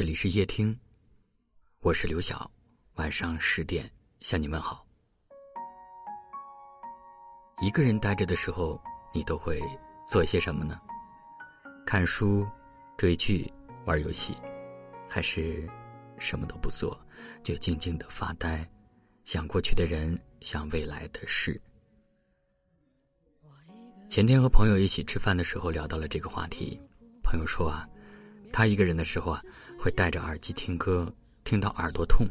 这里是夜听，我是刘晓，晚上十点向你问好。一个人待着的时候，你都会做些什么呢？看书、追剧、玩游戏，还是什么都不做，就静静的发呆，想过去的人，想未来的事。前天和朋友一起吃饭的时候，聊到了这个话题。朋友说啊。他一个人的时候啊，会戴着耳机听歌，听到耳朵痛；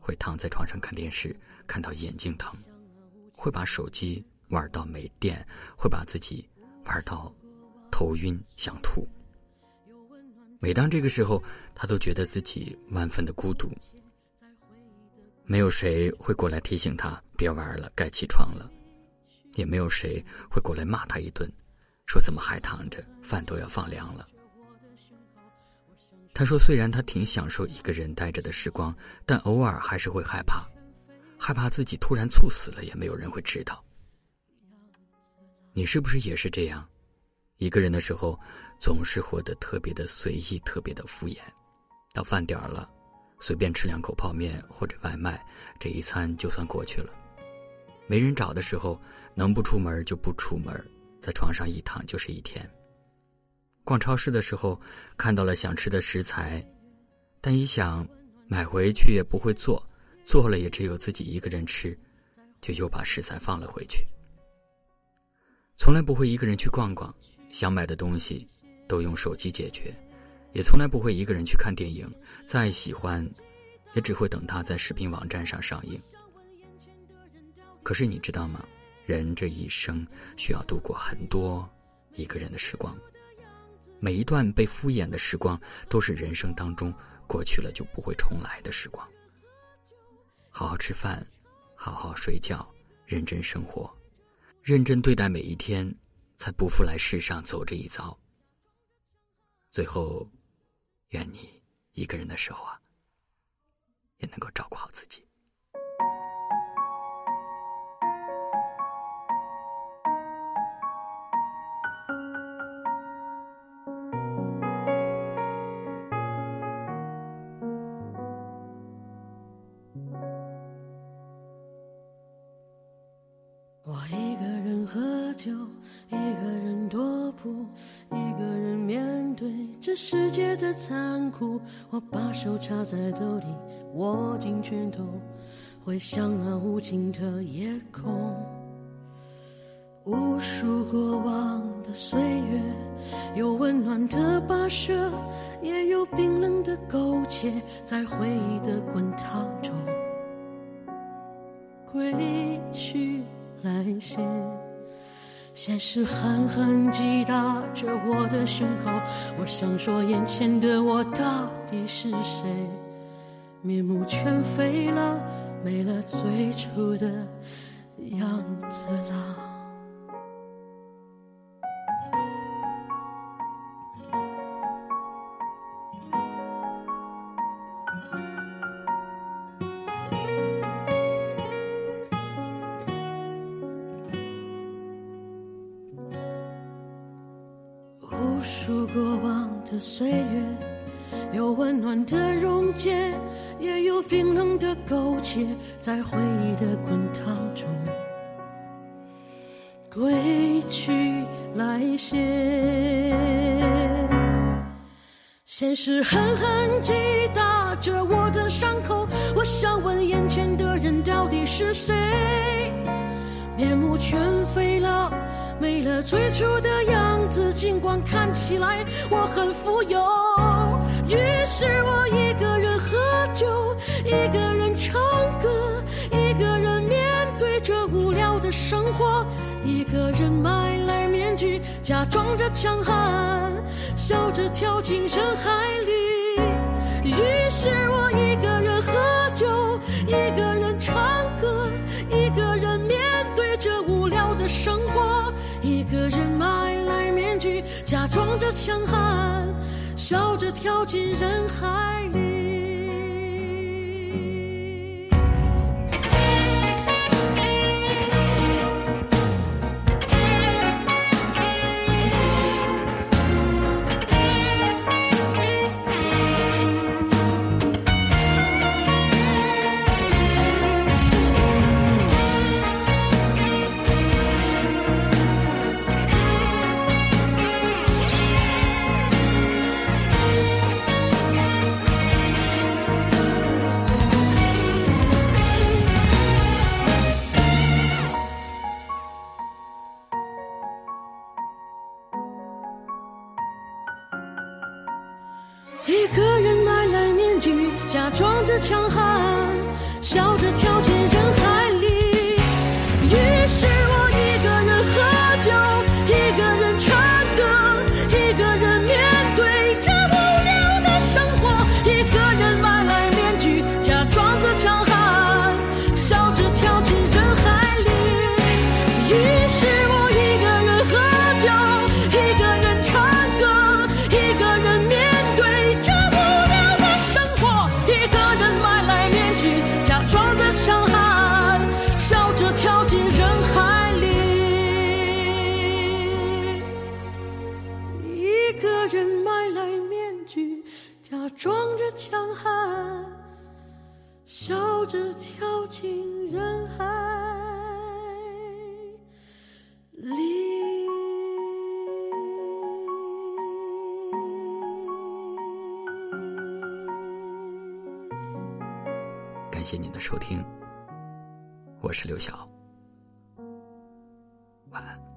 会躺在床上看电视，看到眼睛疼；会把手机玩到没电；会把自己玩到头晕想吐。每当这个时候，他都觉得自己万分的孤独。没有谁会过来提醒他别玩了，该起床了；也没有谁会过来骂他一顿，说怎么还躺着，饭都要放凉了。他说：“虽然他挺享受一个人待着的时光，但偶尔还是会害怕，害怕自己突然猝死了，也没有人会知道。你是不是也是这样？一个人的时候，总是活得特别的随意，特别的敷衍。到饭点儿了，随便吃两口泡面或者外卖，这一餐就算过去了。没人找的时候，能不出门就不出门，在床上一躺就是一天。”逛超市的时候，看到了想吃的食材，但一想买回去也不会做，做了也只有自己一个人吃，就又把食材放了回去。从来不会一个人去逛逛，想买的东西都用手机解决，也从来不会一个人去看电影，再喜欢，也只会等它在视频网站上上映。可是你知道吗？人这一生需要度过很多一个人的时光。每一段被敷衍的时光，都是人生当中过去了就不会重来的时光。好好吃饭，好好睡觉，认真生活，认真对待每一天，才不负来世上走这一遭。最后，愿你一个人的时候啊，也能够照顾好自己。我一个人喝酒，一个人踱步，一个人面对这世界的残酷。我把手插在兜里，握紧拳头，回想那无尽的夜空。无数过往的岁月，有温暖的跋涉，也有冰冷的苟且，在回忆的滚烫中归去。来兮，现实狠狠击打着我的胸口。我想说，眼前的我到底是谁？面目全非了，没了最初的样子了。数过往的岁月，有温暖的溶解，也有冰冷的苟且，在回忆的滚烫中归去来兮。现实狠狠击打着我的伤口，我想问眼前的人到底是谁？面目全非了。没了最初的样子，尽管看起来我很富有。于是我一个人喝酒，一个人唱歌，一个人面对着无聊的生活，一个人买来面具，假装着强悍，笑着跳进人海里。于是假装着强悍，笑着跳进人海里。强悍，笑着跳进。假装着强悍笑着跳进人海里感谢您的收听我是刘晓。晚安。